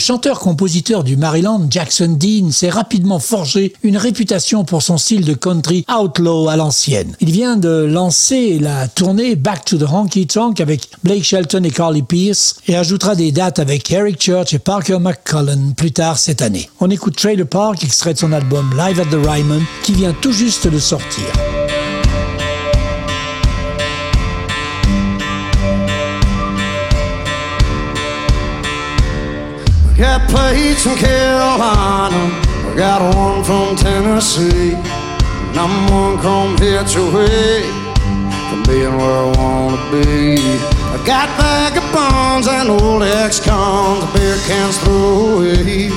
Chanteur-compositeur du Maryland, Jackson Dean, s'est rapidement forgé une réputation pour son style de country outlaw à l'ancienne. Il vient de lancer la tournée Back to the Honky Tonk avec Blake Shelton et Carly Pierce et ajoutera des dates avec Eric Church et Parker McCullen plus tard cette année. On écoute Trailer Park, extrait de son album Live at the Ryman, qui vient tout juste de sortir. Got plates from Carolina, I got one from Tennessee. And I'm one chrome hitch away from being where I wanna be. I got vagabonds and old ex-cons, beer cans throw away.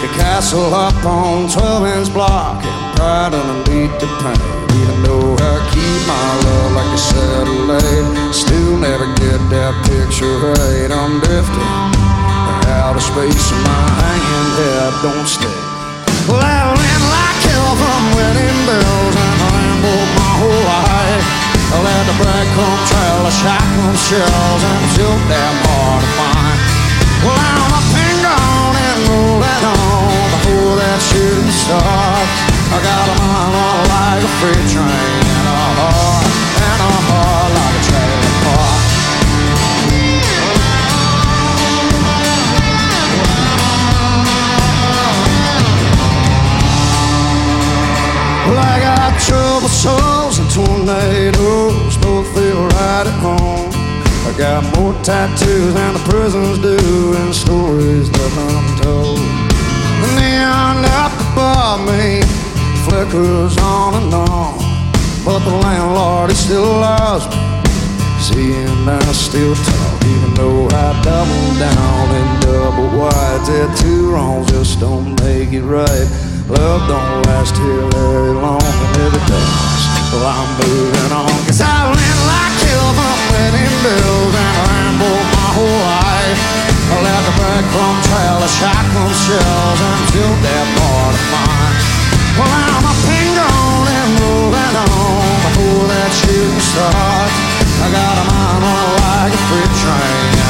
The castle up on 12 inch block, and pride underneath the paint. Even though I keep my love like a satellite, still never get that picture right. I'm drifting out of space and my hanging head don't stay. Well, ran like hell from wedding bells and rambled my whole life. I let the breadcrumb trail, the shotgun shells, and it's your damn hard to find. Well, I'm up and gone and rolling on before that shooting starts. I got a mind on like a freight train got more tattoos than the prisons do, and stories left untold. The neon up above me flickers on and on, but the landlord he still loves me. See, and I still talk, even though I double down and double wide. That two wrongs just don't make it right. Love don't last here very long, and if it does, well, I'm moving on. Cause I went wedding bells and I rambled my whole life. I let the breadcrumb trail, the shotgun shells, until that part of mine. Well, I'm up and gone and moving on before that shooting starts. I got a mind on like a freight train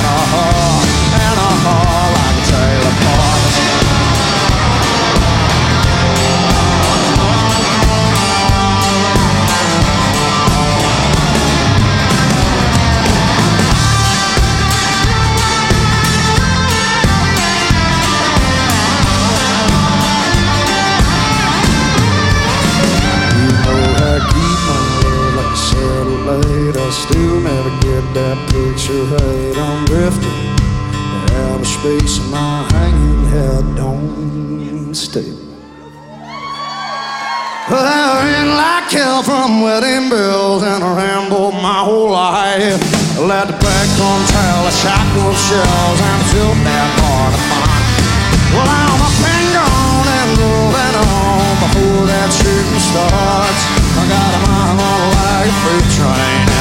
wedding bells and I rambled my whole life. Let the back on trail, the shotgun shells, and till that part of mine. Well, I'm up and gone and rolling on before that shooting starts. I got a mind on like a freight train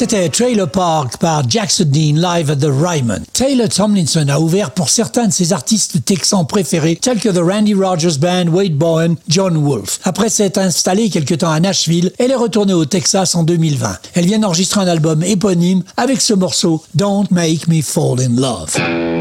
C'était Trailer Park par Jackson Dean live at the Ryman. Taylor Tomlinson a ouvert pour certains de ses artistes texans préférés tels que The Randy Rogers Band, Wade Bowen, John Wolfe. Après s'être installée quelque temps à Nashville, elle est retournée au Texas en 2020. Elle vient d'enregistrer un album éponyme avec ce morceau Don't Make Me Fall in Love.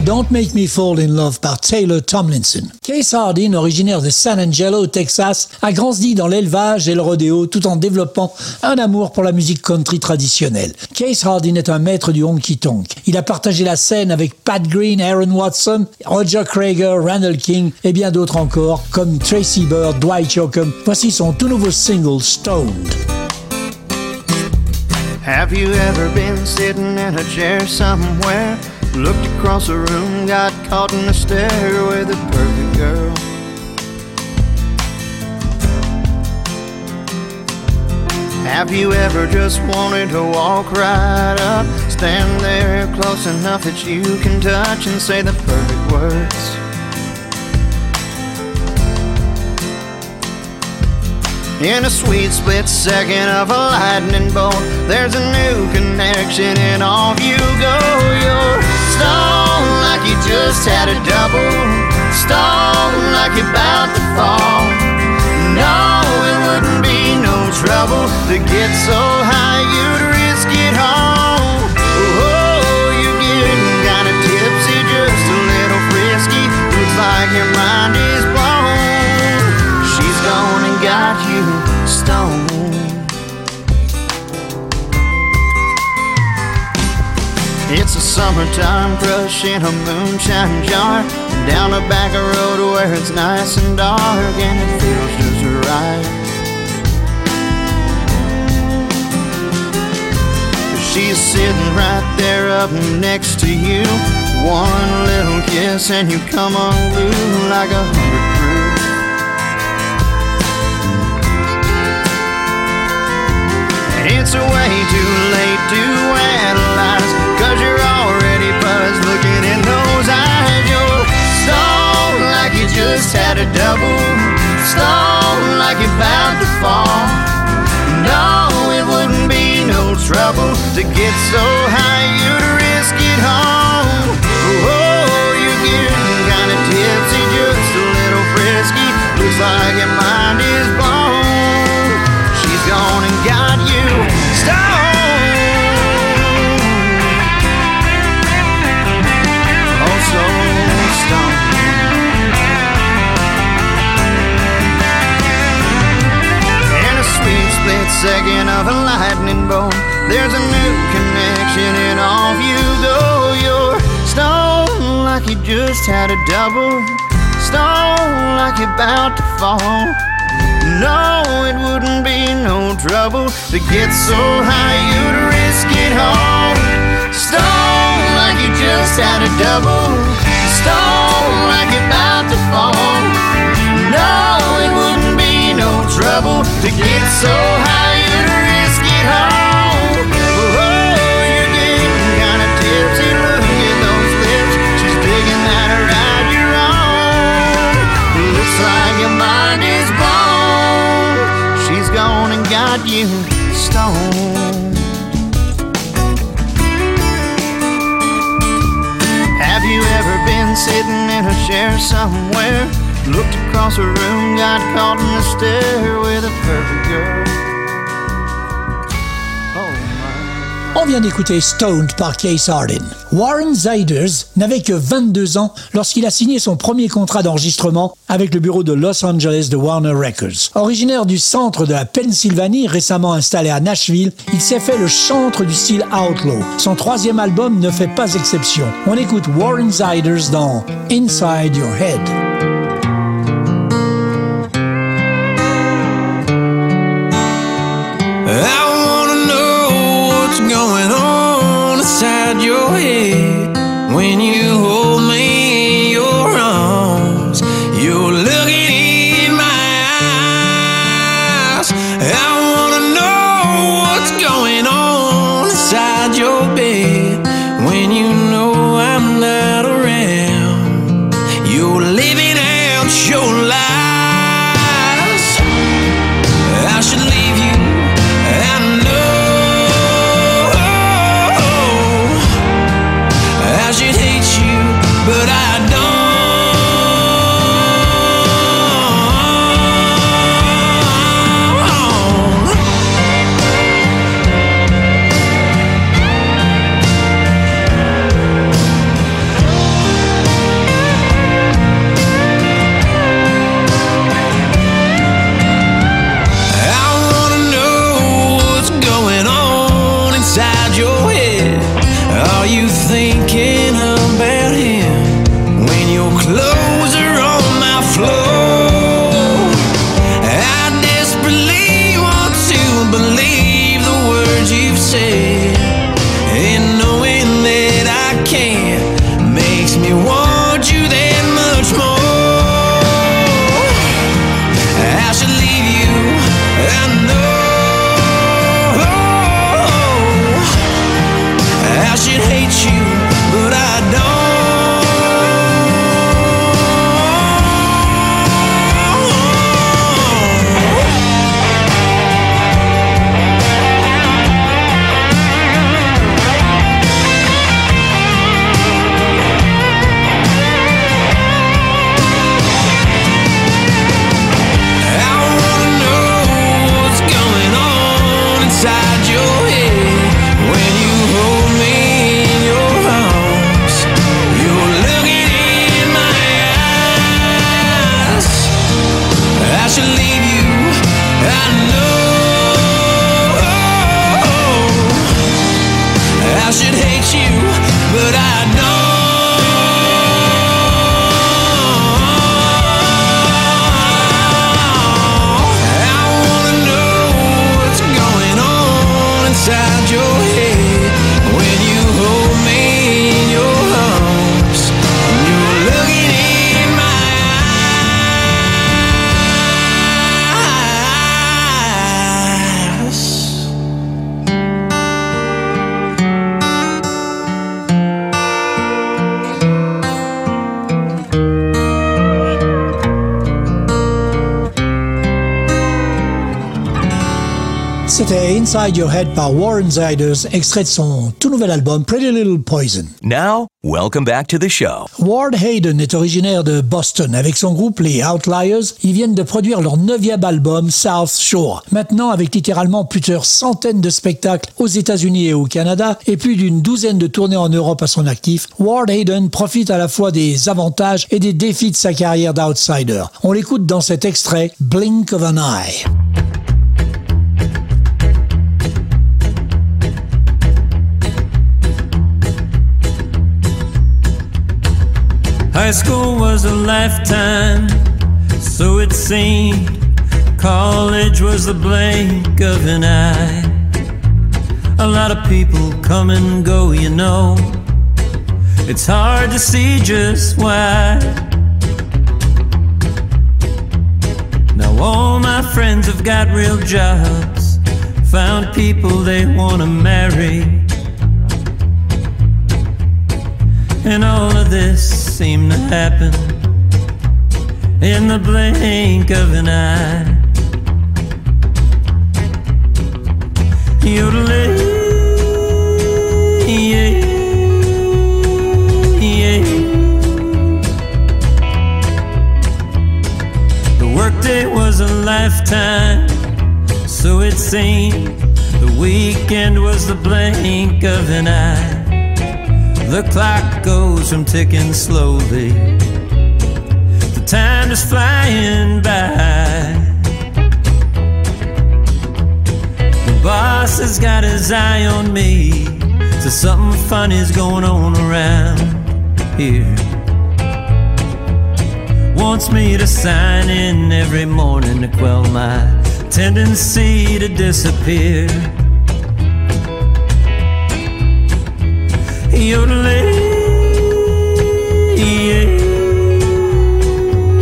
Don't Make Me Fall in Love par Taylor Tomlinson. Case Hardin, originaire de San Angelo, Texas, a grandi dans l'élevage et le rodéo tout en développant un amour pour la musique country traditionnelle. Case Hardin est un maître du honky-tonk. Il a partagé la scène avec Pat Green, Aaron Watson, Roger Krager, Randall King et bien d'autres encore, comme Tracy Bird, Dwight Yoakam. Voici son tout nouveau single, Stoned. Have you ever been sitting in a chair somewhere? Looked across the room, got caught in a stare with a perfect girl. Have you ever just wanted to walk right up? Stand there close enough that you can touch and say the perfect words. In a sweet split second of a lightning bolt, there's a new connection, and off you go. You're stoned like you just had a double, stoned like you're about to fall. No, it wouldn't be no trouble to get so high you'd summertime crush in a moonshine jar Down a back road where it's nice and dark And it feels just right. She's sitting right there up next to you One little kiss and you come unglued like a hundred proof. It's way too late to analyze buzzed looking in those eyes. You're stoned like you just had a double. Stoned like you're about to fall. No, it wouldn't be no trouble To get so high you'd risk it all. Oh, you're getting kinda tipsy Just a little frisky. Looks like your mind is blown. She's gone and got you. Stoned. Of a lightning bolt. There's a new connection, and off you go. You're stone like you just had a double, stone like you're about to fall. No, it wouldn't be no trouble to get so high you'd risk it all. Stone like you just had a double, stone like you're about to fall. No, it wouldn't be no trouble to get so high you stoned. Have you ever been sitting in a chair somewhere? Looked across a room, got caught in the stare with a perfect girl. On vient d'écouter Stoned par Case Hardin. Warren Ziders n'avait que 22 ans lorsqu'il a signé son premier contrat d'enregistrement avec le bureau de Los Angeles de Warner Records. Originaire du centre de la Pennsylvanie, récemment installé à Nashville, il s'est fait le chantre du style outlaw. Son troisième album ne fait pas exception. On écoute Warren Ziders dans Inside Your Head. Inside Your Head par Warren Ziders, extrait de son tout nouvel album Pretty Little Poison. Now, welcome back to the show. Ward Hayden est originaire de Boston. Avec son groupe les Outliers, ils viennent de produire leur neuvième album South Shore. Maintenant, avec littéralement plusieurs centaines de spectacles aux États-Unis et au Canada et plus d'une douzaine de tournées en Europe à son actif, Ward Hayden profite à la fois des avantages et des défis de sa carrière d'outsider. On l'écoute dans cet extrait Blink of an Eye. High school was a lifetime, so it seemed. College was the blink of an eye. A lot of people come and go, you know. It's hard to see just why. Now, all my friends have got real jobs, found people they want to marry. And all of this seemed to happen in the blink of an eye. Yodeling, yeah. The workday was a lifetime, so it seemed. The weekend was the blink of an eye. The clock goes from ticking slowly. The time is flying by. The boss has got his eye on me. So something funny's going on around here. Wants me to sign in every morning to quell my tendency to disappear. Yodeling, yeah,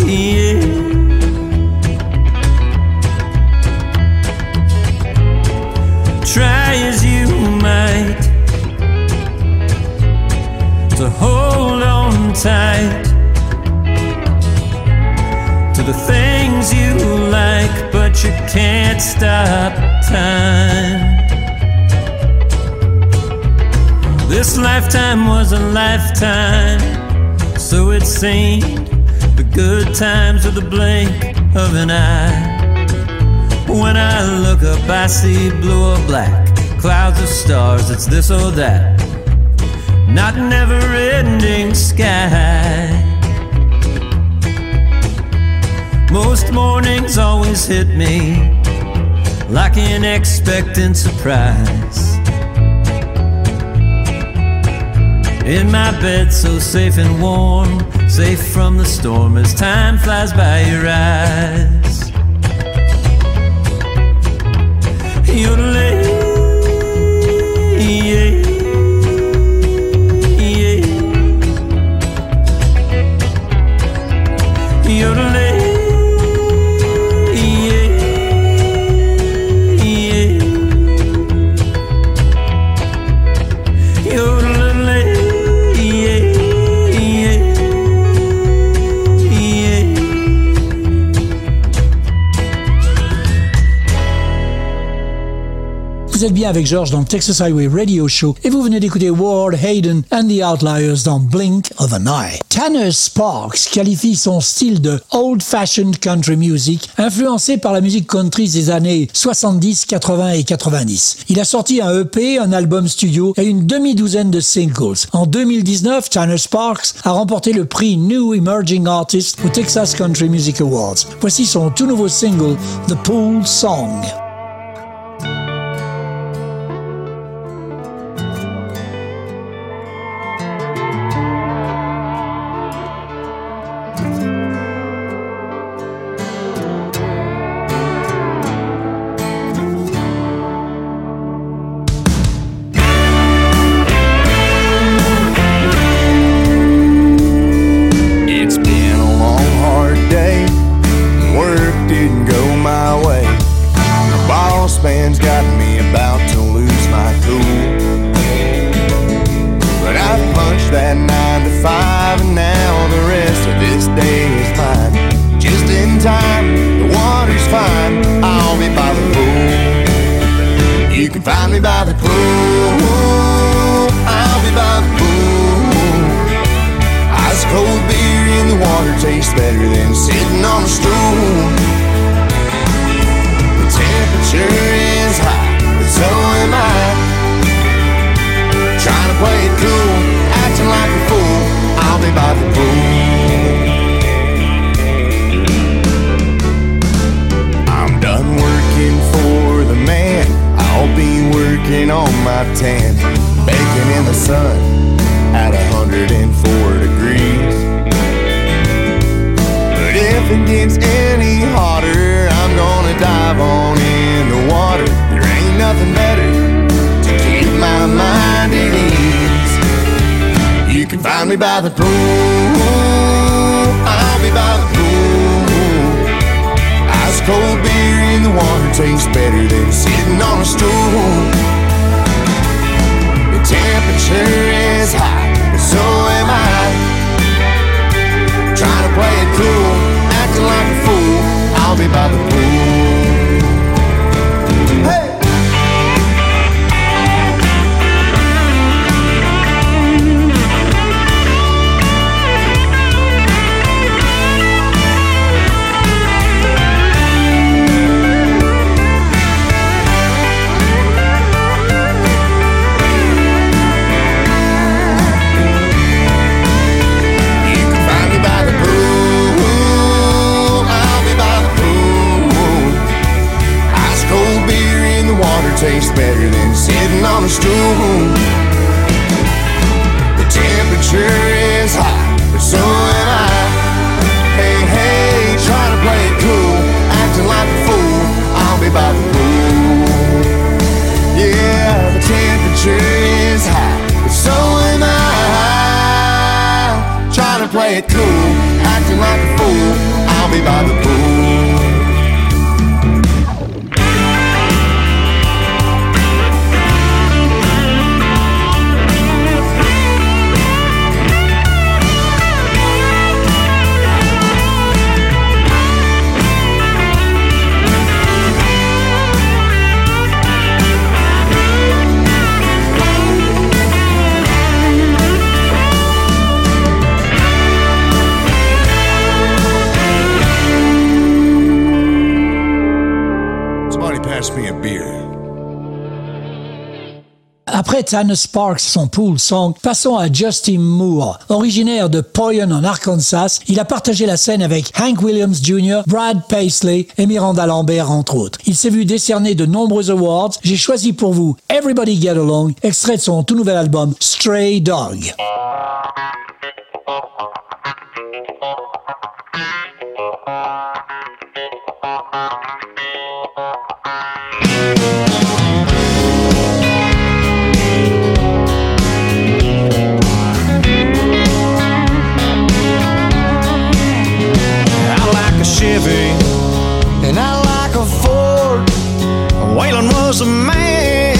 yeah. Try as you might to hold on tight to the things you like, but you can't stop time. This lifetime was a lifetime, so it seemed. The good times with the blink of an eye. When I look up, I see blue or black, clouds of stars, it's this or that. Not never ending sky. Most mornings always hit me like an expectant surprise. In my bed, so safe and warm, safe from the storm as time flies by your eyes. Avec George dans Texas Highway Radio Show et vous venez d'écouter Ward Hayden and the Outliers dans Blink of an Eye. Tanner Sparks qualifie son style de old-fashioned country music influencé par la musique country des années 70, 80 et 90. Il a sorti un EP, un album studio et une demi-douzaine de singles. En 2019, Tanner Sparks a remporté le prix New Emerging Artist au Texas Country Music Awards. Voici son tout nouveau single, The Pool Song. Me by the pool. I'll be by the pool. Ice cold beer in the water tastes better than sitting on a stool. The temperature is high, but so am I. Trying to play it cool, acting like a fool. I'll be by the pool. Après Sparks, son pool song, passons à Justin Moore. Originaire de Poyen en Arkansas, il a partagé la scène avec Hank Williams Jr., Brad Paisley et Miranda Lambert, entre autres. Il s'est vu décerner de nombreux awards. J'ai choisi pour vous Everybody Get Along, extrait de son tout nouvel album Stray Dog. Was a man.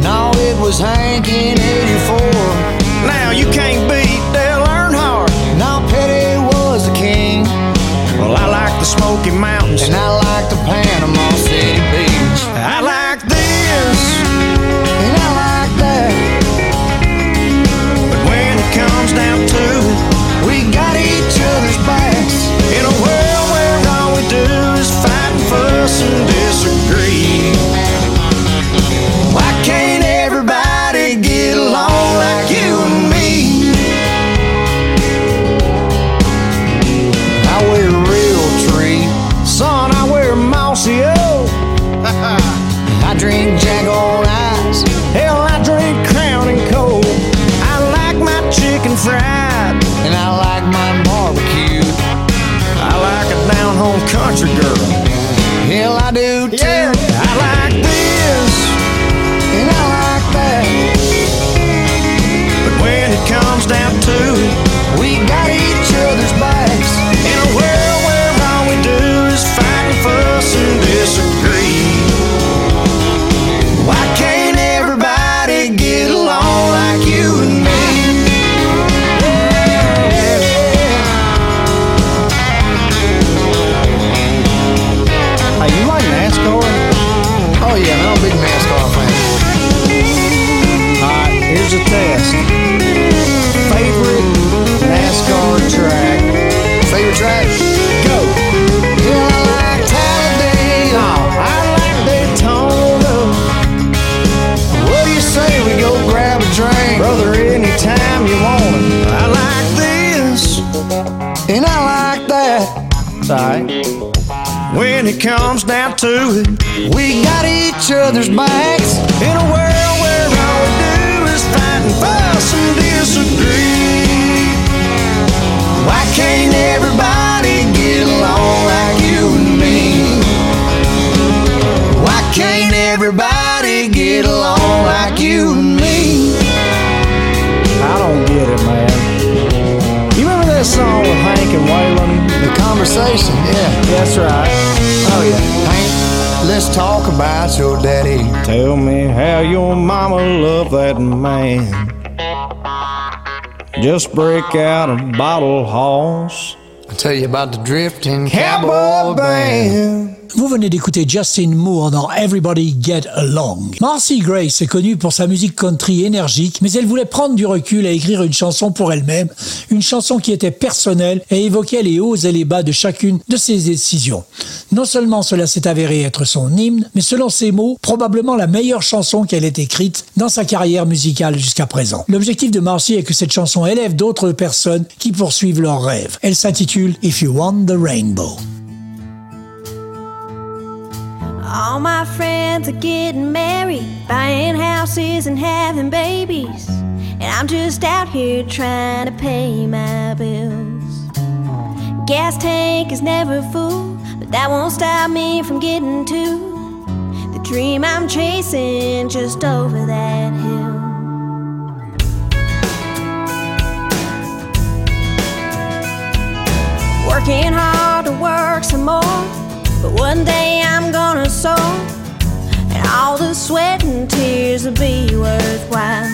No, it was Hank in 84. Now you can't beat Dale Earnhardt. Now Petty was the king. Well, I like the Smoky Mountains and I country girl. Hell, I do too. I like this, and I like that. But when it comes down when it comes down to it. We got each other's backs in a world where all we do is fight and fuss and disagree. Why can't everybody get along like you and me? Why can't everybody get along like you and me? song with Hank and Waylon. The conversation, yeah, that's right. Oh yeah, Hank, let's talk about your daddy. Tell me how your mama loved that man. Just break out a bottle, hoss. I'll tell you about the drifting cowboy, cowboy band. band. Vous venez d'écouter Justin Moore dans Everybody Get Along. Marcy Grace est connue pour sa musique country énergique, mais elle voulait prendre du recul et écrire une chanson pour elle-même, une chanson qui était personnelle et évoquait les hauts et les bas de chacune de ses décisions. Non seulement cela s'est avéré être son hymne, mais selon ses mots, probablement la meilleure chanson qu'elle ait écrite dans sa carrière musicale jusqu'à présent. L'objectif de Marcy est que cette chanson élève d'autres personnes qui poursuivent leurs rêves. Elle s'intitule If You Want the Rainbow. All my friends are getting married, buying houses and having babies. And I'm just out here trying to pay my bills. Gas tank is never full, but that won't stop me from getting to the dream I'm chasing just over that hill. Working hard to work some more, but one day I'm gonna soar, and all the sweat and tears will be worthwhile.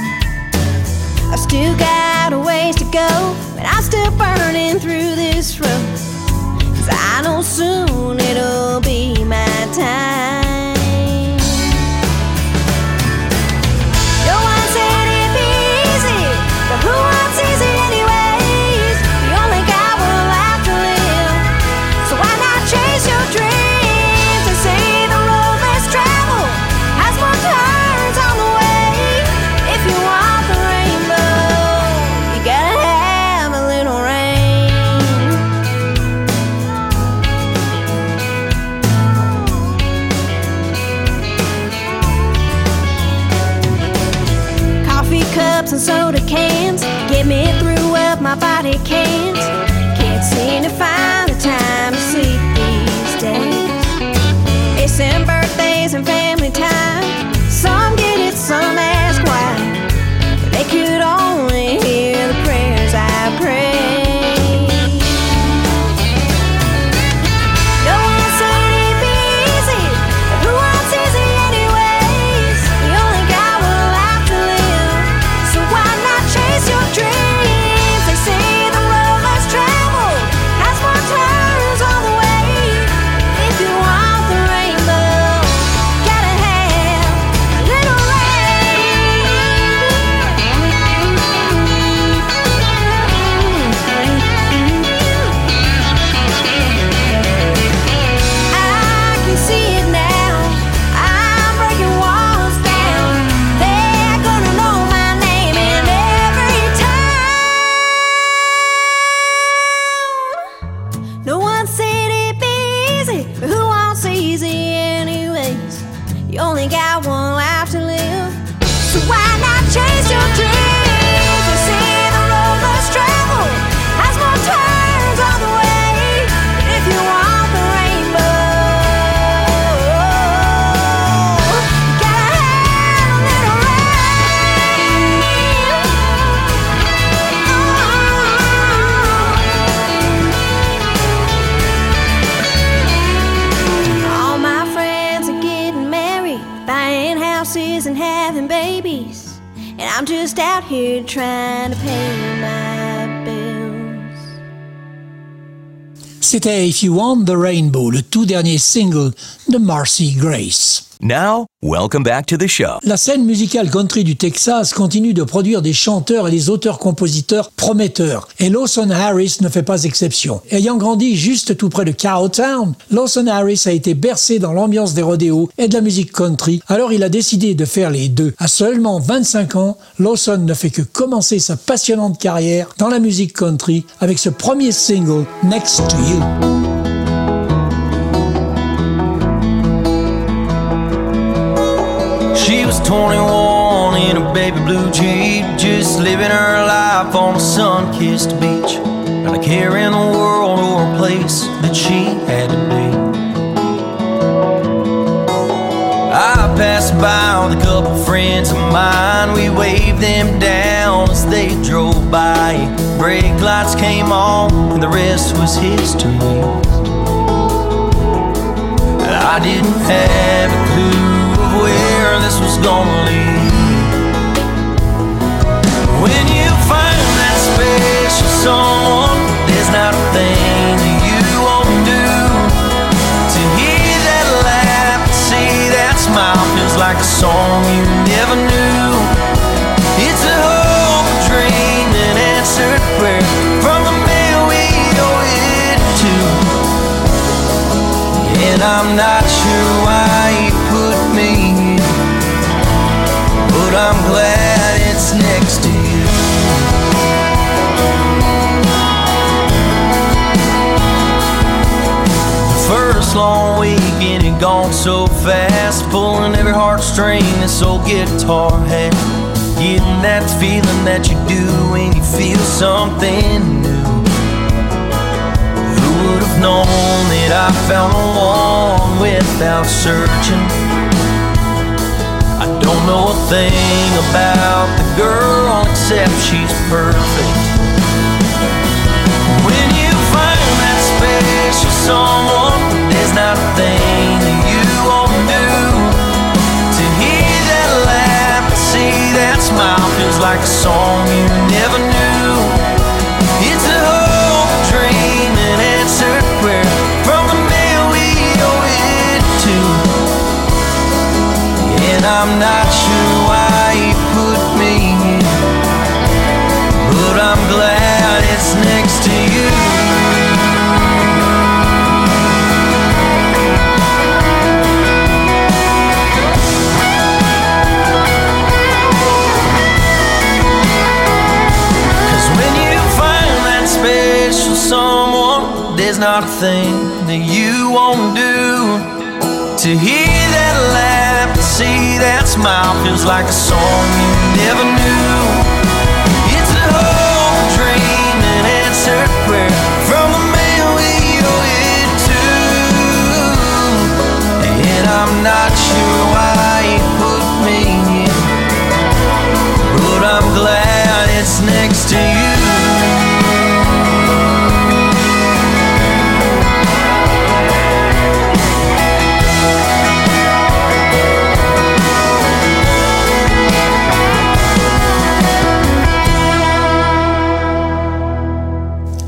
I've still got a ways to go, but I'm still burning through this road. Cause I know soon it'll be my time. If You Want the Rainbow, le tout dernier single de Marcy Grace. Now, welcome back to the show. La scène musicale country du Texas continue de produire des chanteurs et des auteurs-compositeurs prometteurs, et Lawson Harris ne fait pas exception. Ayant grandi juste tout près de Cowtown, Lawson Harris a été bercé dans l'ambiance des rodéos et de la musique country, alors il a décidé de faire les deux. À seulement 25 ans, Lawson ne fait que commencer sa passionnante carrière dans la musique country avec ce premier single, Next to You. 21 in a baby blue Jeep, just living her life on a sun kissed beach. Not a care in the world or a place that she had to be. I passed by with a couple friends of mine. We waved them down as they drove by. Brake lights came on, and the rest was history. I didn't have a clue where this was gonna lead. When you find that special someone, there's not a thing that you won't do. To hear that laugh, to see that smile feels like a song you never knew. It's a hope, a dream, an answered prayer from the man we owe it to. And I'm not sure why I'm glad it's next to you. The first long weekend had gone so fast, pulling every heartstring this old guitar had. Getting that feeling that you do when you feel something new. Who would have known that I found the one without searching? Don't know a thing about the girl except she's perfect. When you find that special someone, there's not a thing that you won't do. To hear that laugh, to see that smile feels like a song you never knew. I'm not sure why he put me here, but I'm glad it's next to you. Cause when you find that special someone, there's not a thing that you won't do. To hear that laugh, that smile feels like a song you never knew. It's a hope, a dream, an answered prayer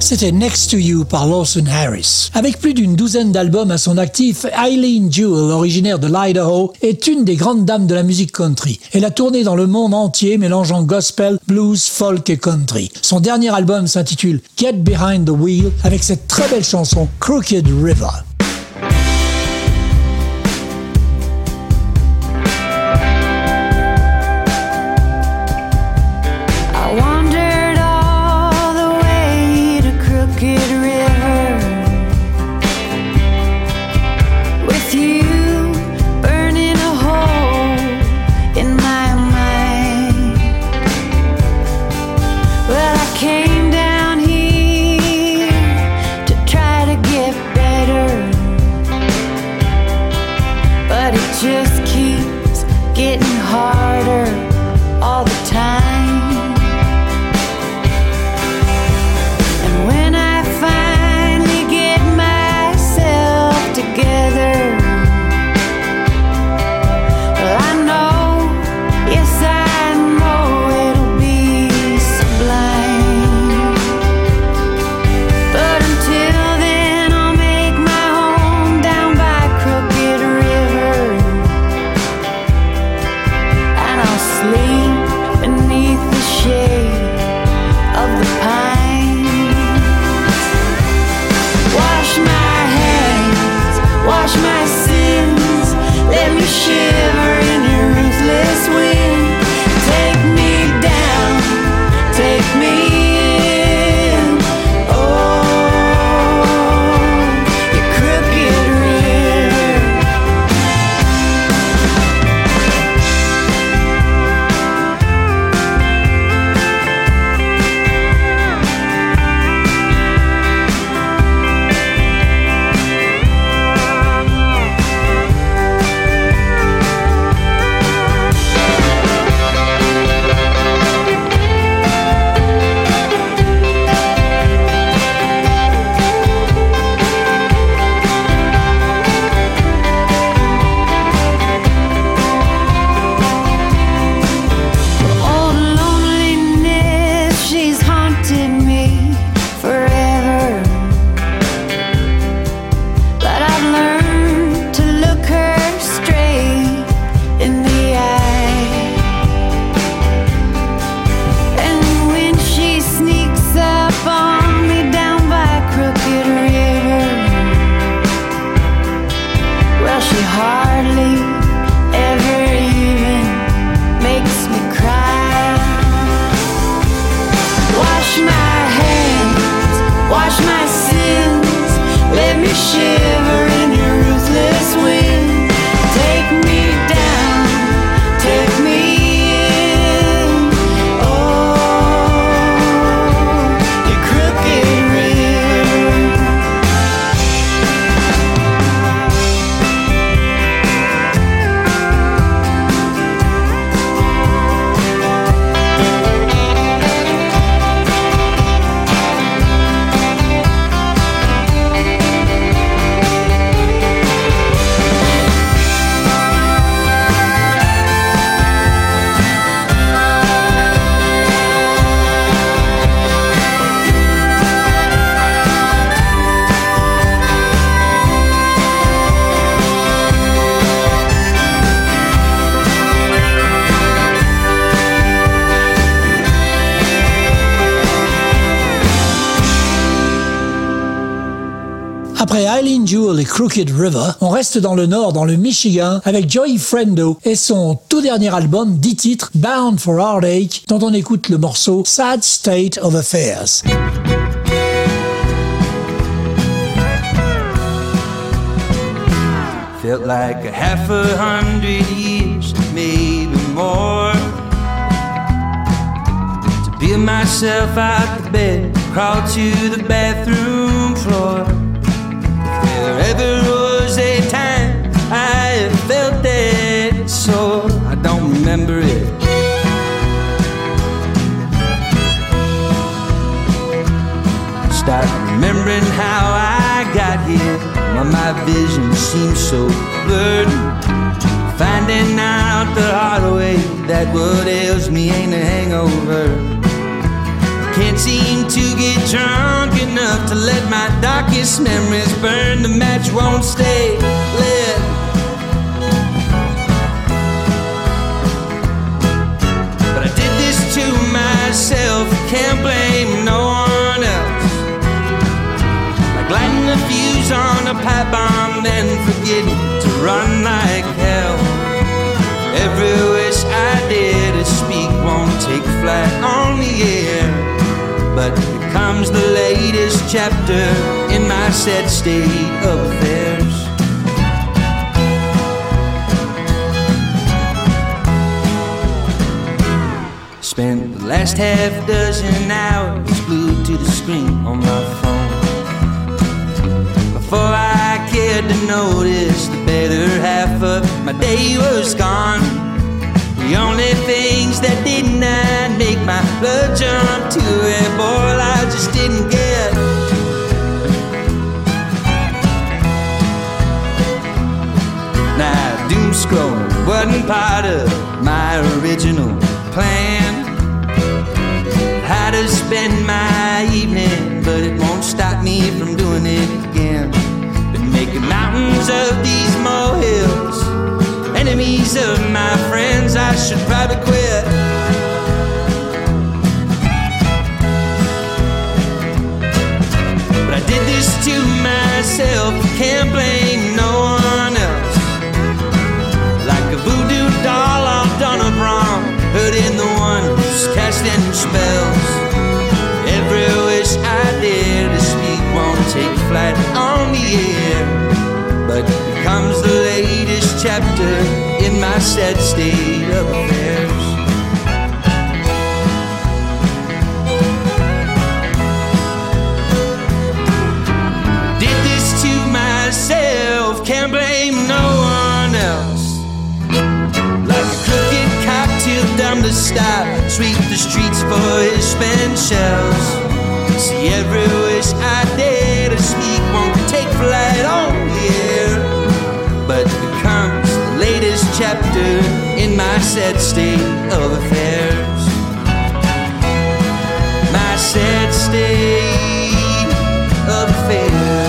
C'était Next to You par Lawson Harris. Avec plus d'une douzaine d'albums à son actif, Eileen Jewell, originaire de l'Idaho, est une des grandes dames de la musique country. Elle a tourné dans le monde entier mélangeant gospel, blues, folk et country. Son dernier album s'intitule Get Behind the Wheel avec cette très belle chanson Crooked River. Après Eileen Jewell et Crooked River, on reste dans le nord, dans le Michigan, avec Joey Frendo et son tout dernier album, 10 titres, Bound for Heartache, dont on écoute le morceau Sad State of Affairs. There was a time I felt that so I don't remember it. Start remembering how I got here. My vision seems so blurred. Finding out the hard way that what ails me ain't a hangover. Can't seem to get drunk enough to let my darkest memories burn. The match won't stay lit. But I did this to myself, can't blame no one else. Like lighting the fuse on a pipe bomb, then forgetting to run like hell. Every wish I did to speak won't take flight on the air. But here comes the latest chapter in my sad state of affairs. Spent the last half dozen hours glued to the screen on my phone. Before I cared to notice, the better half of my day was gone. The only things that did not make my blood jump to a boil I just didn't get. Now, doom scrolling wasn't part of my original plan. How to spend my evening, but it won't stop me from doing it again. Been making mountains of these molehills, enemies of my friends. I should probably quit. But I did this to myself, can't blame no one else. Like a voodoo doll all done up wrong, hurting the one who's casting spells. Every wish I did to speak won't take flight on the air. But comes the latest chapter in my sad state of affairs. Did this to myself, can't blame no one else. Like a crooked cop till dumb to stop, sweep the streets for his spent shells. See every wish I dare to speak won't take flight chapter in my sad state of affairs. My sad state of affairs.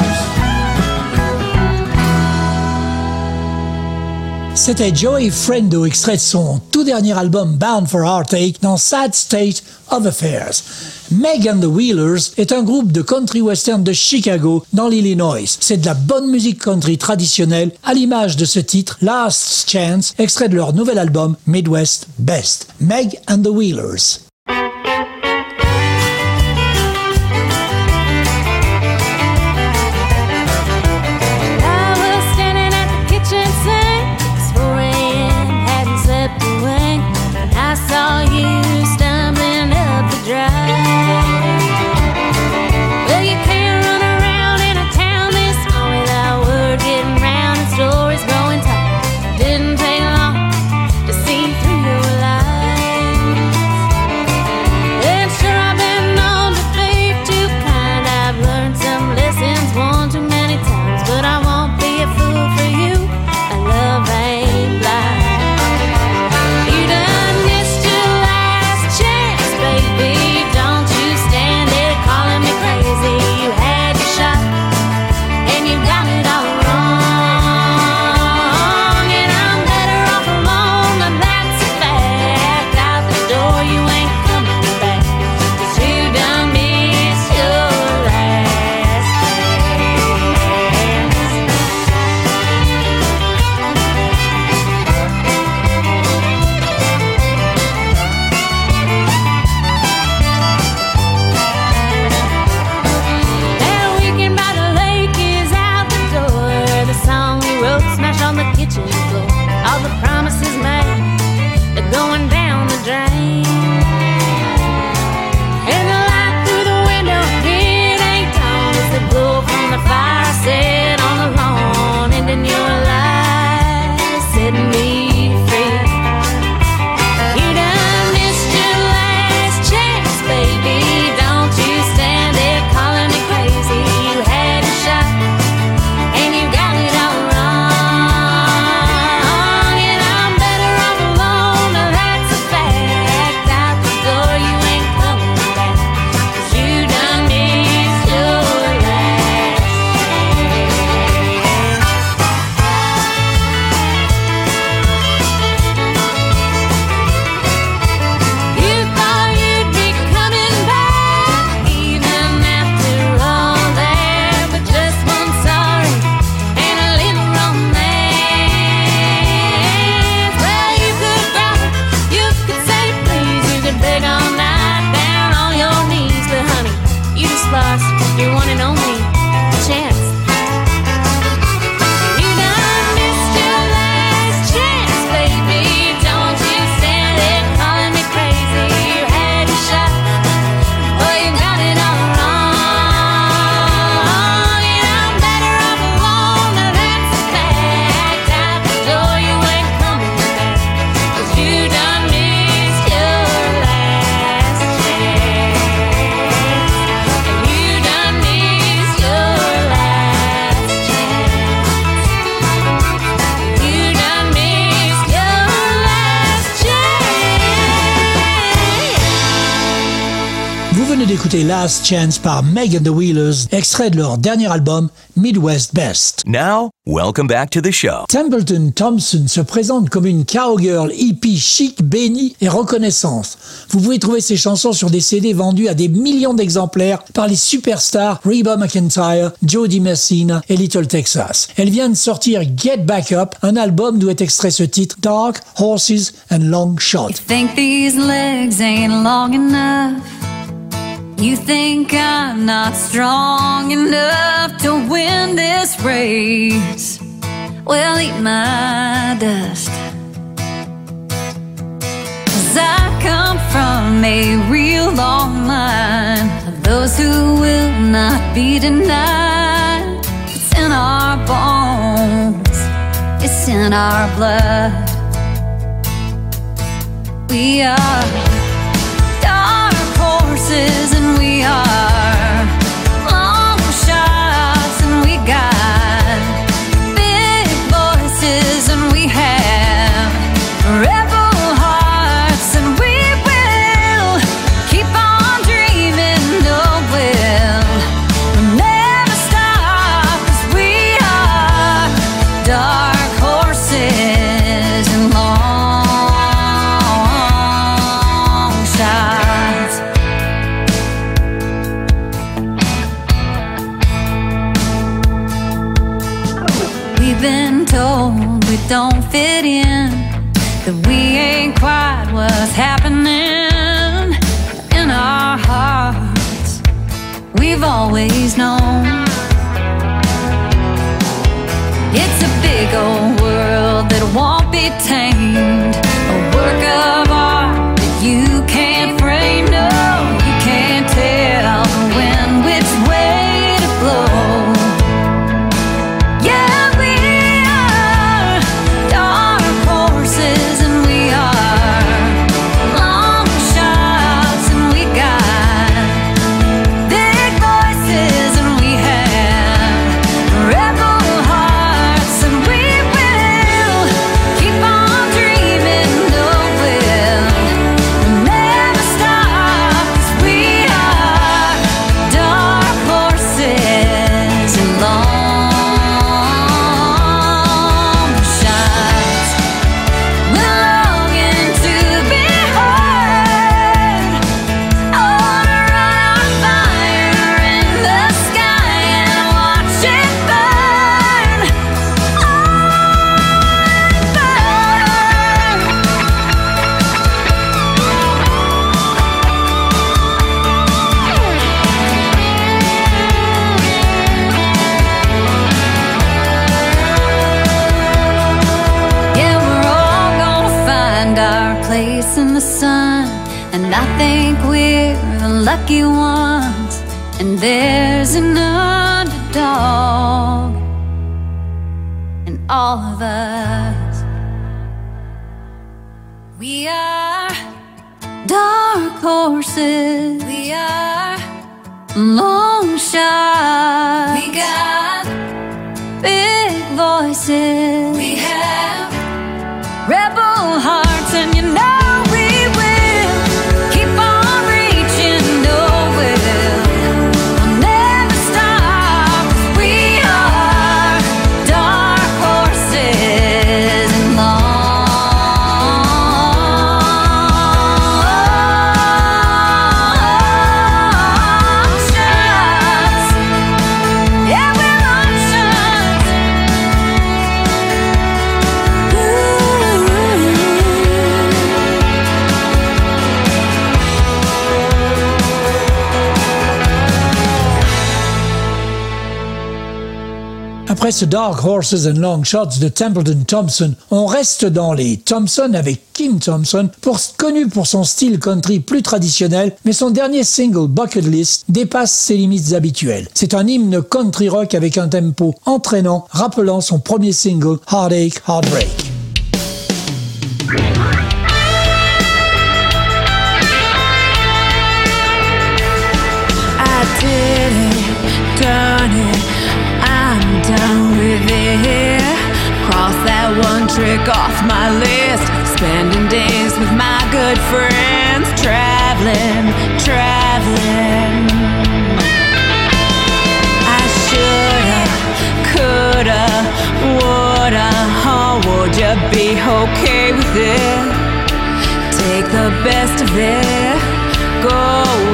C'était Joey Frendo, extrait de son tout dernier album Bound for Heartache dans Sad State of Affairs. Meg and the Wheelers est un groupe de country western de Chicago dans l'Illinois. C'est de la bonne musique country traditionnelle à l'image de ce titre Last Chance, extrait de leur nouvel album Midwest Best. Meg and the Wheelers. Last Chance par Meg and the Wheelers, extrait de leur dernier album Midwest Best. Now, welcome back to the show. Templeton Thompson se présente comme une cowgirl hippie chic, bénie et reconnaissante. Vous pouvez trouver ses chansons sur des CD vendus à des millions d'exemplaires par les superstars Reba McIntyre, Jody Messina et Little Texas. Elle vient de sortir Get Back Up, un album d'où est extrait ce titre Dark Horses and Long Shot. think these legs ain't long enough? You think I'm not strong enough to win this race. Well, eat my dust. Cause I come from a real long line of those who will not be denied. It's in our bones, it's in our blood. We are dark horses are Après ce Dark Horses and Long Shots de Templeton Thompson, on reste dans les Thompson avec Kim Thompson, connu pour son style country plus traditionnel, mais son dernier single Bucket List dépasse ses limites habituelles. C'est un hymne country rock avec un tempo entraînant, rappelant son premier single Heartache Heartbreak. trick off my list. Spending days with my good friends, traveling, traveling. I shoulda, coulda, woulda, oh, would you be okay with it? Take the best of it, go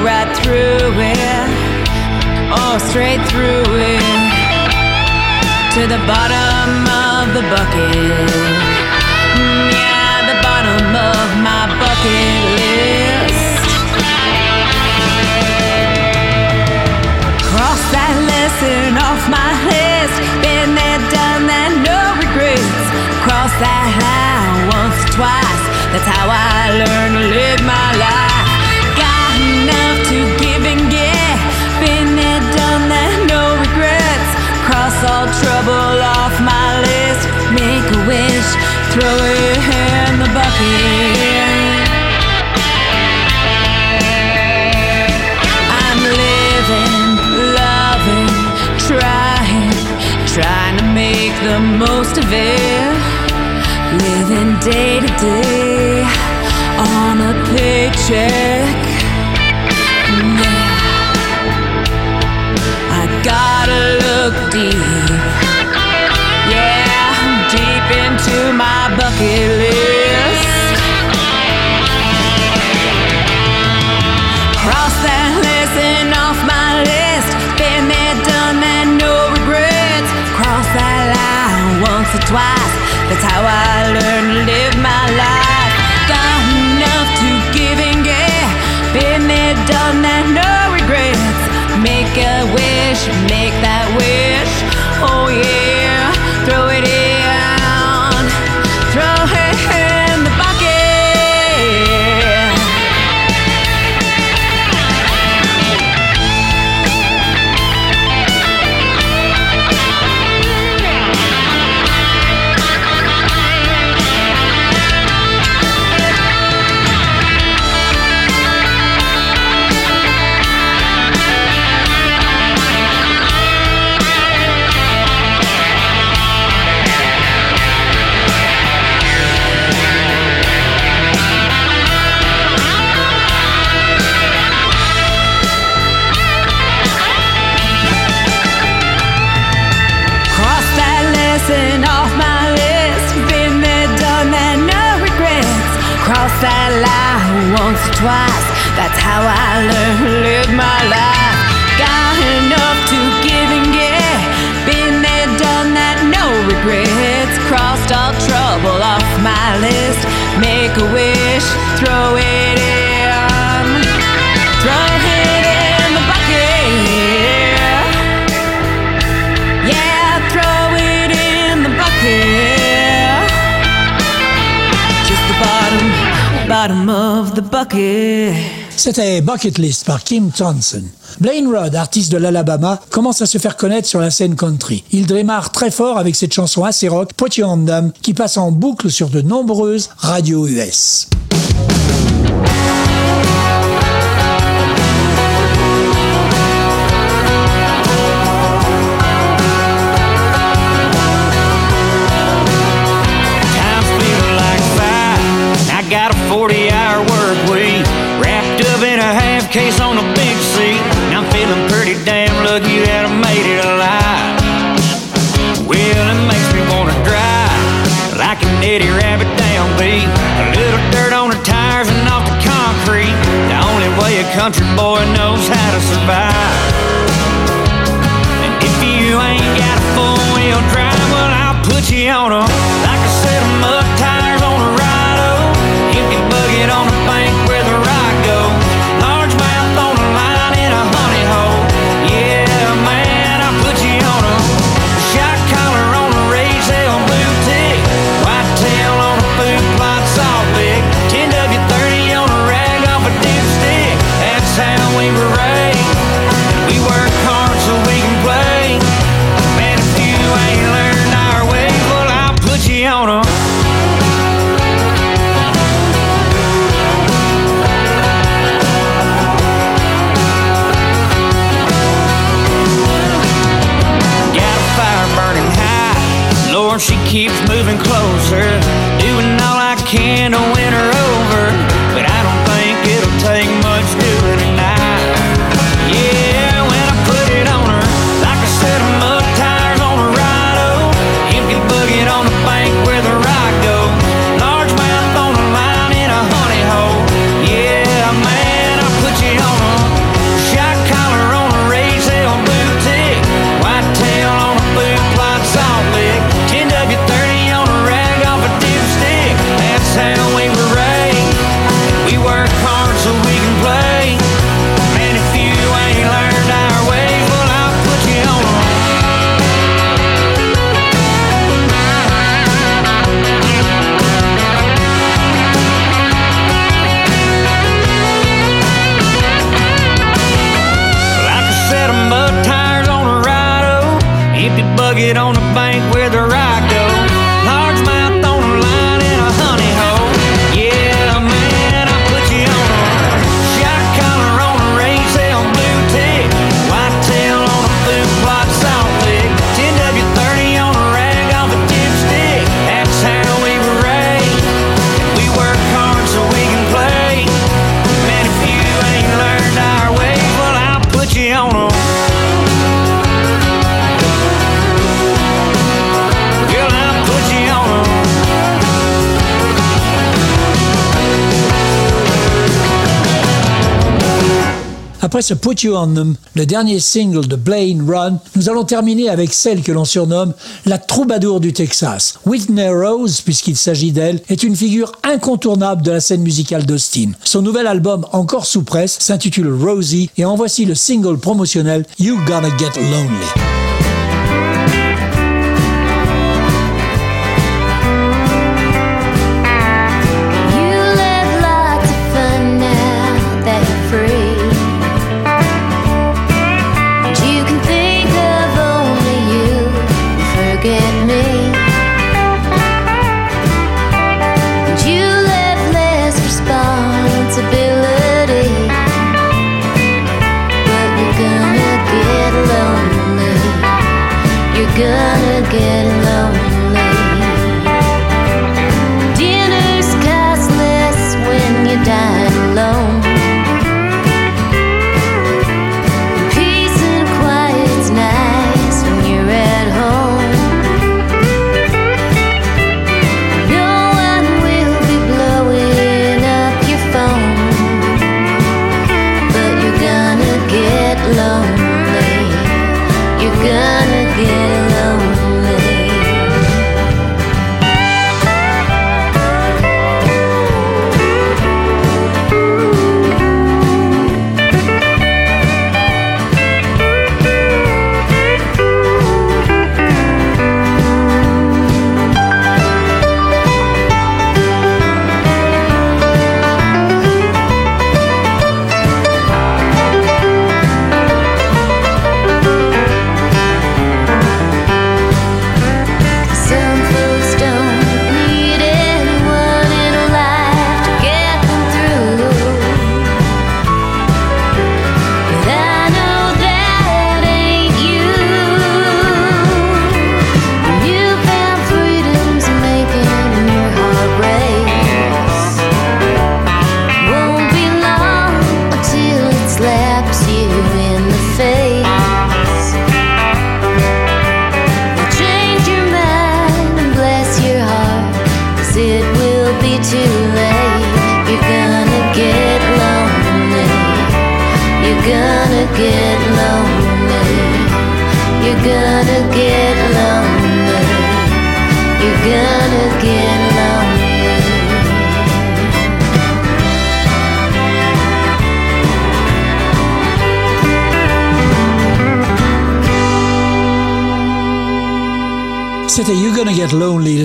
right through it, oh, straight through it to the bottom of the bucket. Yeah, the bottom of my bucket list. Cross that lesson off my list. Been there, done that, no regrets. Cross that line once twice. That's how I learn to live my life. Throw in the bucket. I'm living, loving, trying, trying to make the most of it. Living day to day on a paycheck. My bucket list. Cross that lesson off my list. Been there, done that, no regrets. Cross that line once or twice. That's how I learn to live my life. Got enough to give and get. Been there, done that, no regrets. Make a wish, make that wish. Oh yeah, twice. That's how I learn to live my life. Got enough to give and get. Been there, done that, no regrets. Crossed all trouble off my list. Make a wish, throw it in. Bottom, of. C'était Bucket List par Kim Thompson. Blaine Rudd, artiste de l'Alabama, commence à se faire connaître sur la scène country. Il démarre très fort avec cette chanson assez rock, Put You On Them, qui passe en boucle sur de nombreuses radios US. A half case on a big seat. And I'm feeling pretty damn lucky that I made it alive. Well, it makes me wanna drive like an Eddie Rabbitt downbeat. A little dirt on the tires and off the concrete. The only way a country boy knows how to survive. And if you ain't got a four wheel drive, well, I'll put you on 'em like a set of mud après ce Put You On Them, le dernier single de Blaine Run, nous allons terminer avec celle que l'on surnomme la troubadour du Texas. Whitney Rose, puisqu'il s'agit d'elle, est une figure incontournable de la scène musicale d'Austin. Son nouvel album, encore sous presse, s'intitule Rosie et en voici le single promotionnel You Gonna Get Lonely.